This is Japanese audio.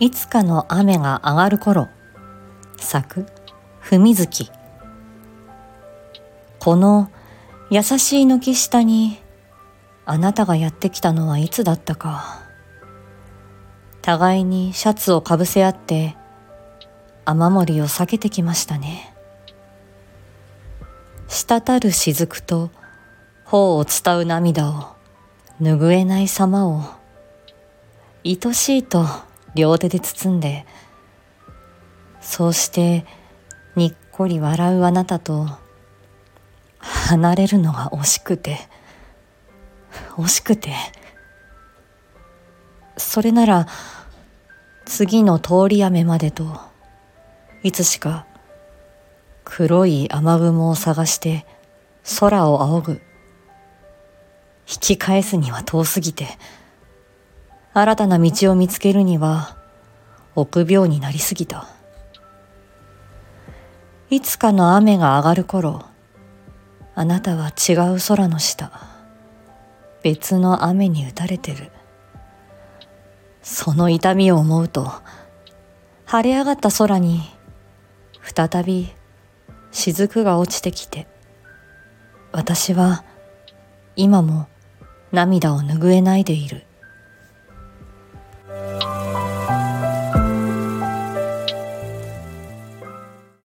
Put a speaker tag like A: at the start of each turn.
A: いつかの雨が上がる頃咲く文月。この優しい軒下にあなたがやってきたのはいつだったか。互いにシャツをかぶせ合って雨漏りを避けてきましたね。滴る雫と頬を伝う涙を拭えない様を愛しいと両手で包んでそうしてにっこり笑うあなたと離れるのが惜しくて惜しくて。それなら次の通り雨までといつしか黒い雨雲を探して空を仰ぐ。引き返すには遠すぎて新たな道を見つけるには臆病になりすぎた。いつかの雨が上がる頃あなたは違う空の下別の雨に打たれてる。その痛みを思うと晴れ上がった空に再び雫が落ちてきて私は今も涙を拭えないでいる。